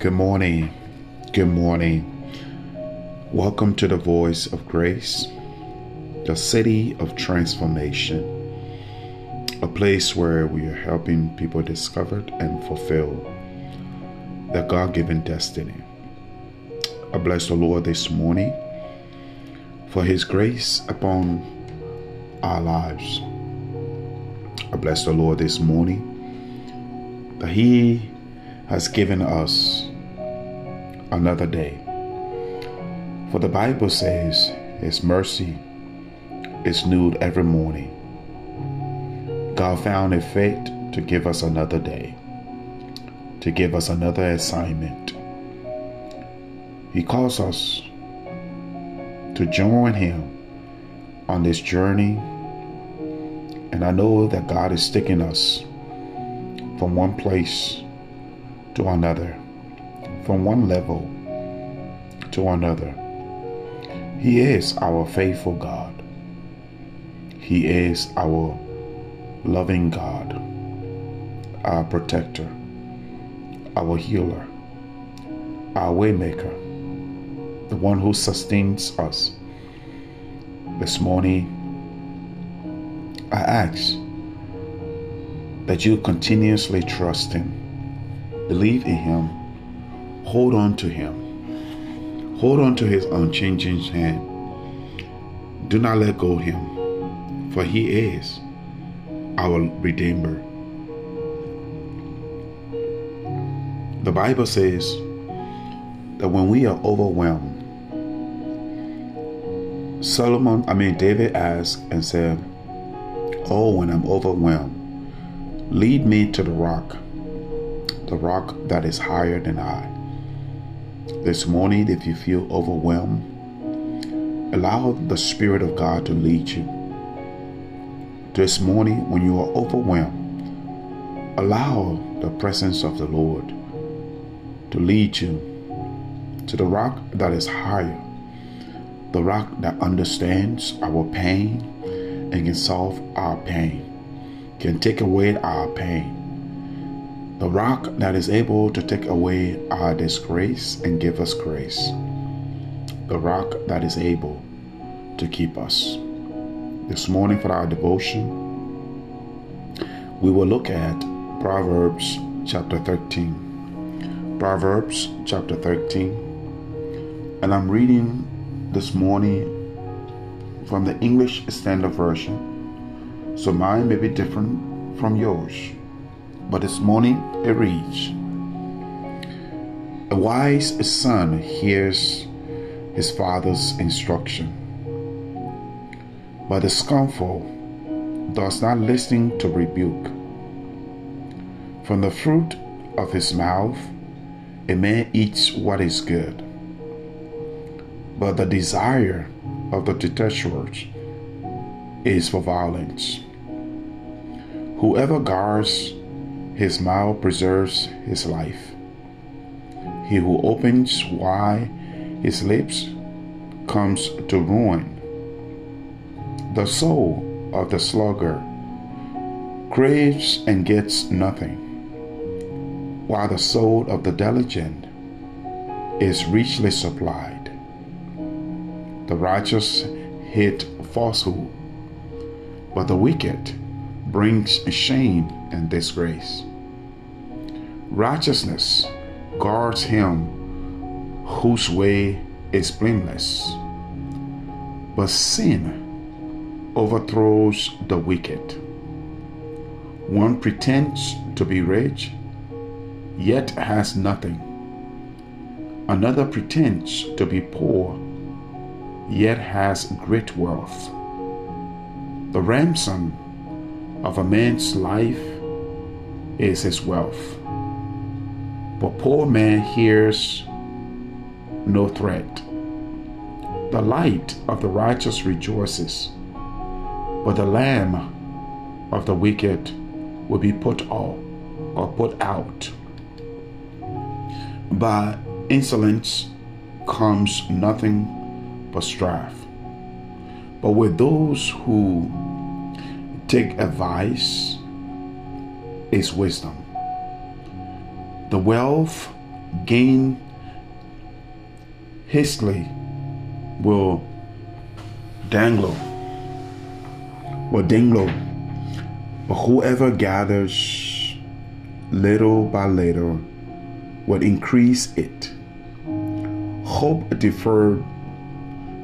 Good morning. Good morning. Welcome to the Voice of Grace, the city of transformation, a place where we are helping people discover and fulfill their God given destiny. I bless the Lord this morning for His grace upon our lives. I bless the Lord this morning that He has given us another day. For the Bible says His mercy is new every morning. God found it fit to give us another day, to give us another assignment. He calls us to join Him on this journey. And I know that God is taking us from one place to another, from one level to another. He is our faithful God. He is our loving God, our protector, our healer, our waymaker, the one who sustains us. This morning, I ask that you continuously trust Him Believe in Him. Hold on to Him. Hold on to His unchanging hand. Do not let go of Him, for He is our Redeemer. The Bible says that when we are overwhelmed, Solomon, I mean, David asked and said, Oh, when I'm overwhelmed, lead me to the rock the rock that is higher than I. This morning, if you feel overwhelmed, allow the Spirit of God to lead you. This morning, when you are overwhelmed, allow the presence of the Lord to lead you to the rock that is higher, the rock that understands our pain and can solve our pain, can take away our pain the rock that is able to take away our disgrace and give us grace, the rock that is able to keep us. This morning, for our devotion, we will look at Proverbs chapter 13. Proverbs chapter 13. And I'm reading this morning from the English Standard Version, so mine may be different from yours. But this morning it reads A wise son hears his father's instruction, but the scornful does not listen to rebuke. From the fruit of his mouth a man eats what is good, but the desire of the detestors is for violence. Whoever guards his mouth preserves his life. He who opens wide his lips comes to ruin. The soul of the sluggard craves and gets nothing, while the soul of the diligent is richly supplied. The righteous hate falsehood, but the wicked brings shame and disgrace. Righteousness guards him whose way is blameless, but sin overthrows the wicked. One pretends to be rich, yet has nothing. Another pretends to be poor, yet has great wealth. The ransom of a man's life is his wealth but poor man hears no threat. The light of the righteous rejoices, but the lamb of the wicked will be put off or put out. By insolence comes nothing but strife. But with those who take advice is wisdom. The wealth gain hastily will dangle, will dangle. But whoever gathers little by little will increase it. Hope deferred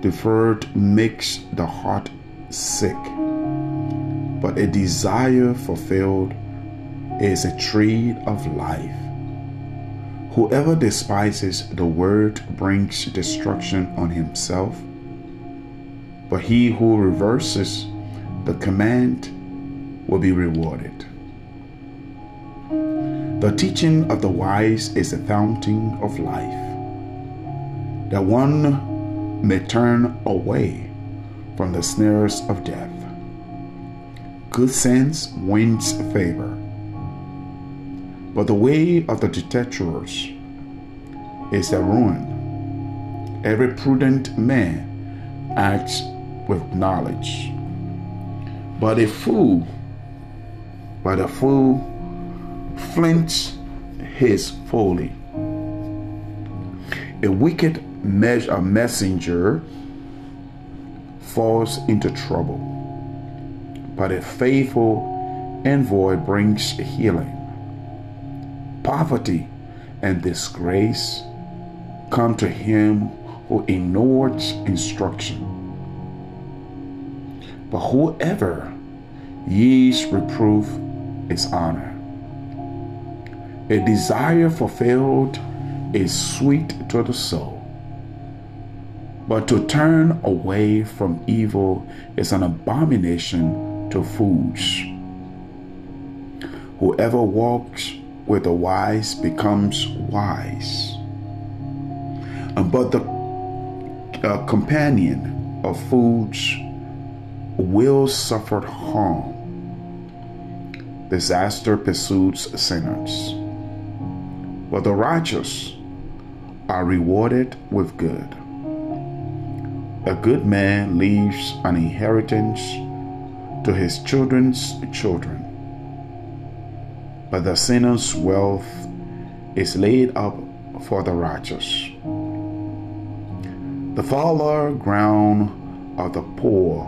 deferred makes the heart sick, but a desire fulfilled is a tree of life. Whoever despises the word brings destruction on himself, but he who reverses the command will be rewarded. The teaching of the wise is a fountain of life, that one may turn away from the snares of death. Good sense wins favor but the way of the detachers is their ruin. Every prudent man acts with knowledge. But a fool, but a fool flints his folly. A wicked mes- a messenger falls into trouble, but a faithful envoy brings healing poverty and disgrace come to him who ignores instruction. But whoever yields reproof is honor. A desire fulfilled is sweet to the soul. But to turn away from evil is an abomination to fools. Whoever walks where the wise becomes wise. But the uh, companion of fools will suffer harm. Disaster pursues sinners, but the righteous are rewarded with good. A good man leaves an inheritance to his children's children but the sinner's wealth is laid up for the righteous. The fallow ground of the poor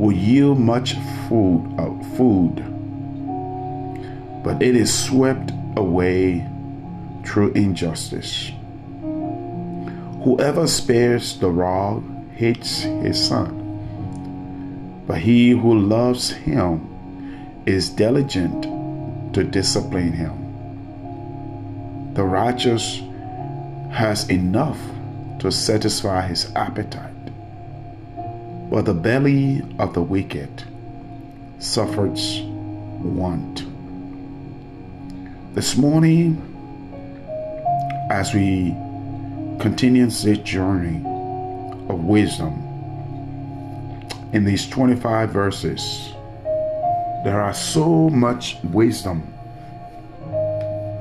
will yield much food, uh, food, but it is swept away through injustice. Whoever spares the rod hates his son, but he who loves him is diligent to discipline him. The righteous has enough to satisfy his appetite, but the belly of the wicked suffers want. This morning, as we continue this journey of wisdom in these 25 verses, there are so much wisdom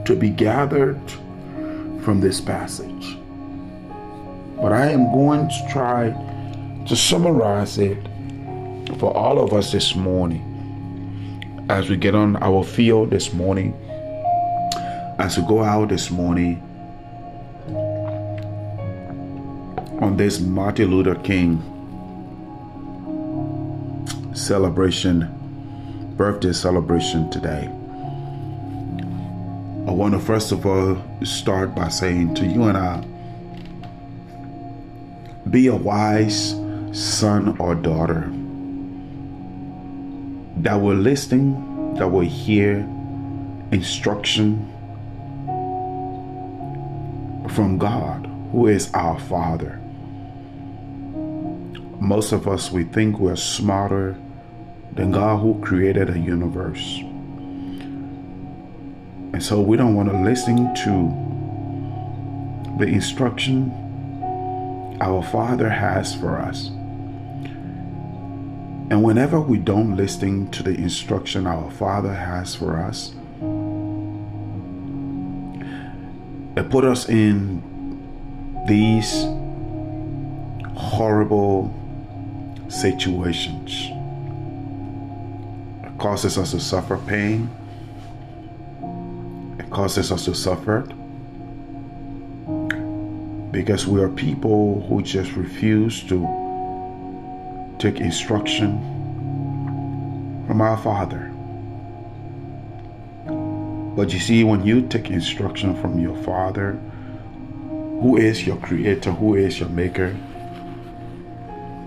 to be gathered from this passage. But I am going to try to summarize it for all of us this morning as we get on our field this morning, as we go out this morning on this Martin Luther King celebration birthday celebration today. I want to first of all start by saying to you and I be a wise son or daughter that will listen, that will hear instruction from God, who is our Father. Most of us, we think we're smarter than God who created a universe. And so we don't want to listen to the instruction our Father has for us. And whenever we don't listen to the instruction our Father has for us, it put us in these horrible situations causes us to suffer pain. It causes us to suffer because we are people who just refuse to take instruction from our Father. But you see, when you take instruction from your Father, who is your Creator, who is your Maker,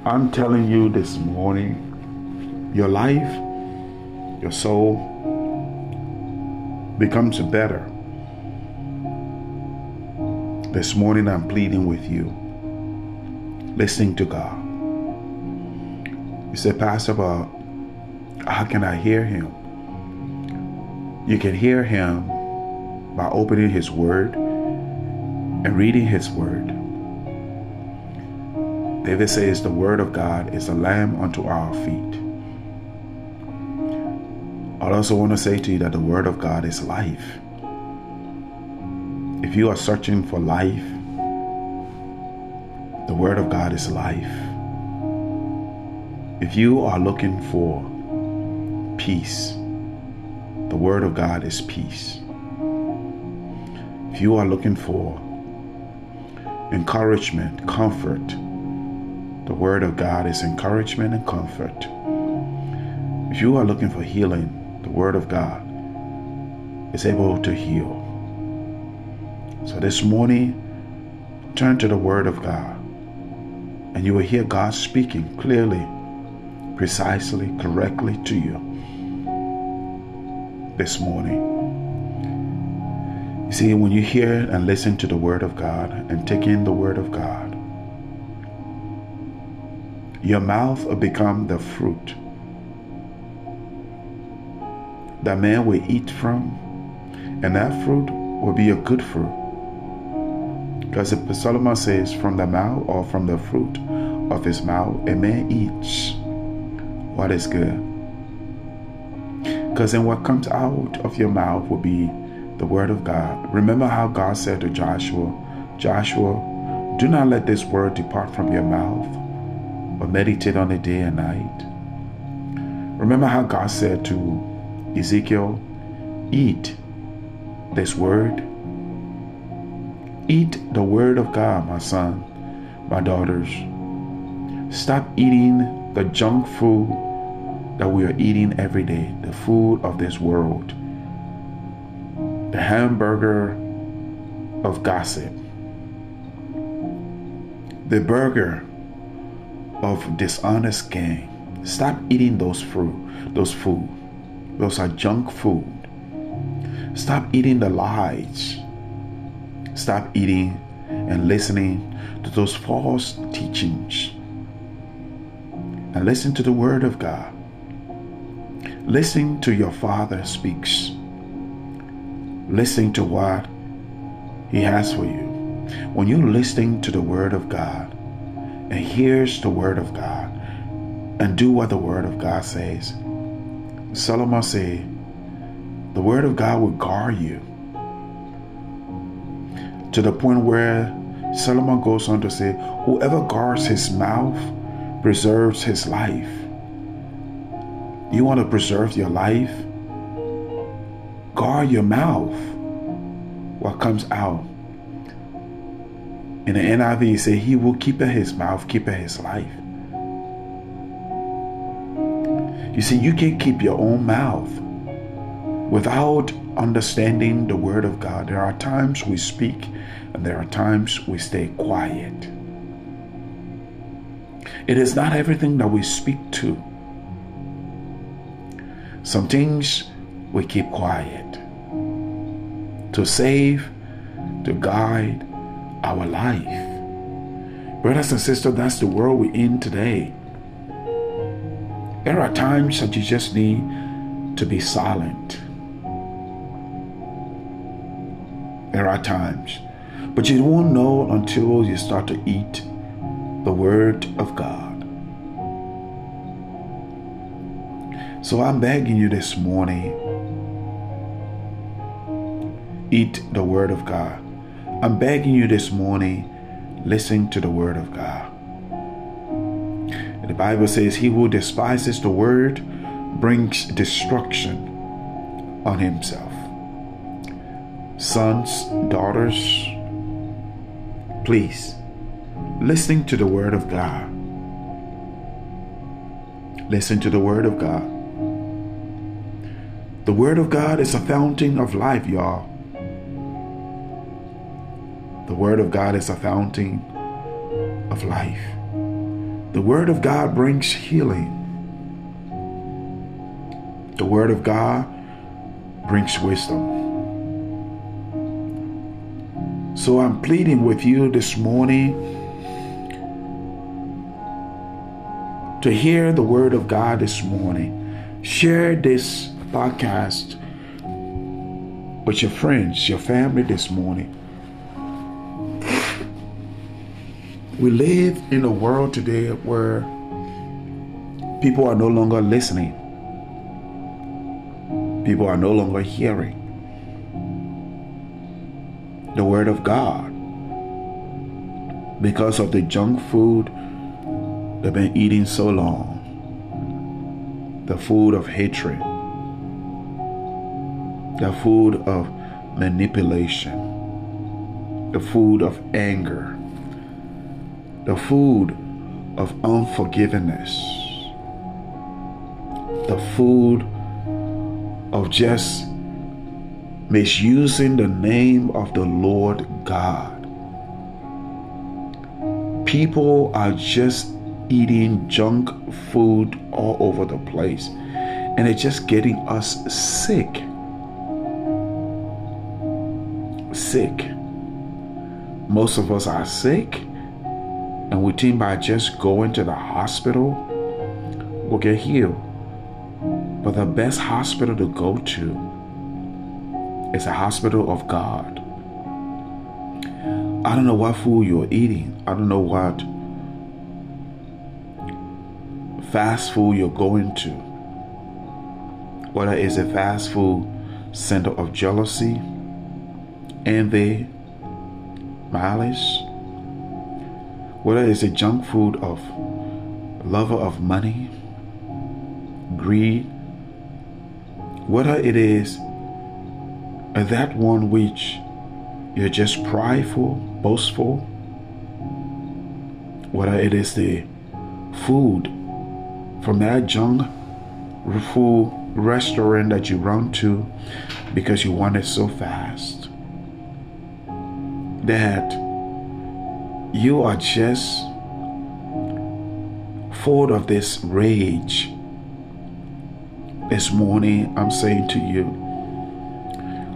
I'm telling you this morning, your life, your soul becomes better. This morning, I'm pleading with you, listening to God. You say, Pastor, but how can I hear Him? You can hear Him by opening His Word and reading His Word. David says, The Word of God is a lamp unto our feet. I also want to say to you that the Word of God is life. If you are searching for life, the Word of God is life. If you are looking for peace, the Word of God is peace. If you are looking for encouragement, comfort, the Word of God is encouragement and comfort. If you are looking for healing, the Word of God is able to heal. So this morning, turn to the Word of God and you will hear God speaking clearly, precisely, correctly to you this morning. You see, when you hear and listen to the Word of God and take in the Word of God, your mouth will become the fruit that man will eat from, and that fruit will be a good fruit. Because Solomon says, from the mouth or from the fruit of his mouth, a man eats what is good. Because then what comes out of your mouth will be the word of God. Remember how God said to Joshua, Joshua, do not let this word depart from your mouth, but meditate on it day and night. Remember how God said to Ezekiel, eat this word. Eat the word of God, my son, my daughters. Stop eating the junk food that we are eating every day, the food of this world, the hamburger of gossip, the burger of dishonest gain. Stop eating those fruit, those food. Those are junk food. Stop eating the lies. Stop eating and listening to those false teachings. And listen to the word of God. Listen to your Father speaks. Listen to what He has for you. When you're listening to the word of God and hears the word of God and do what the word of God says, Solomon said, the word of God will guard you. To the point where Solomon goes on to say, whoever guards his mouth preserves his life. You want to preserve your life? Guard your mouth. What comes out. In the NIV, he said, He will keep his mouth, keep his life. You see, you can't keep your own mouth without understanding the Word of God. There are times we speak and there are times we stay quiet. It is not everything that we speak to. Some things we keep quiet to save, to guide our life. Brothers and sisters, that's the world we're in today. There are times that you just need to be silent. There are times. But you won't know until you start to eat the Word of God. So I'm begging you this morning eat the Word of God. I'm begging you this morning listen to the Word of God. The Bible says, He who despises the word brings destruction on himself. Sons, daughters, please, listening to the Word of God. Listen to the Word of God. The Word of God is a fountain of life, y'all. The Word of God is a fountain of life. The Word of God brings healing. The Word of God brings wisdom. So I'm pleading with you this morning to hear the Word of God this morning. Share this podcast with your friends, your family this morning. We live in a world today where people are no longer listening, people are no longer hearing the Word of God because of the junk food they've been eating so long. The food of hatred, the food of manipulation, the food of anger, the food of unforgiveness, the food of just misusing the name of the Lord God. People are just eating junk food all over the place, and it's just getting us sick. Sick. Most of us are sick, we think by just going to the hospital, we'll get healed. But the best hospital to go to is a hospital of God. I don't know what food you're eating. I don't know what fast food you're going to. Whether it's a fast food center of jealousy, envy, malice, whether it's a junk food of lover of money, greed, whether it is that one which you're just prideful, boastful, whether it is the food from that junk food restaurant that you run to because you want it so fast that you are just full of this rage. This morning, I'm saying to you,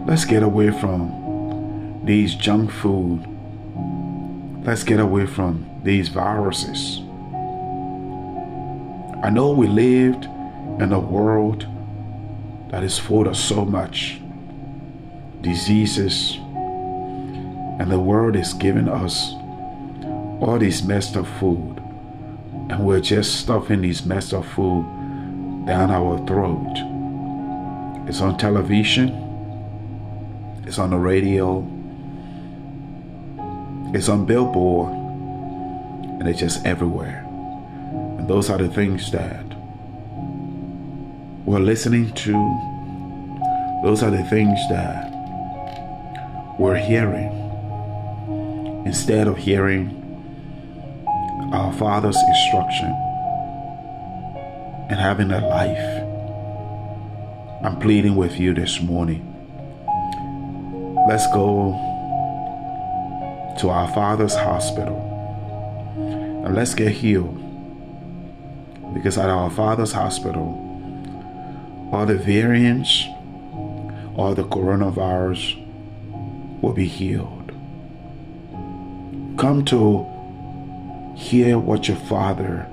Let's get away from these junk food. Let's get away from these viruses. I know we lived in a world that is full of so much diseases, and the world is giving us all this messed up food, and we're just stuffing this messed up food down our throat. It's on television it's on the radio. It's on billboard. And it's just everywhere. And those are the things that we're listening to. Those are the things that we're hearing. Instead of hearing our Father's instruction and having a life. I'm pleading with you this morning Let's go to our Father's hospital and let's get healed. Because at our Father's hospital, all the variants, all the coronavirus will be healed. Come to hear what your Father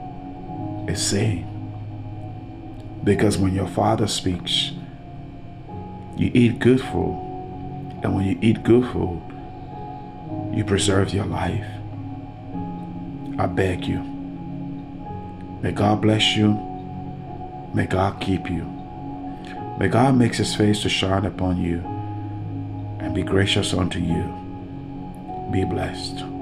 is saying. Because when your Father speaks, you eat good food and when you eat good food, you preserve your life. I beg you. May God bless you. May God keep you. May God make his face to shine upon you and be gracious unto you. Be blessed.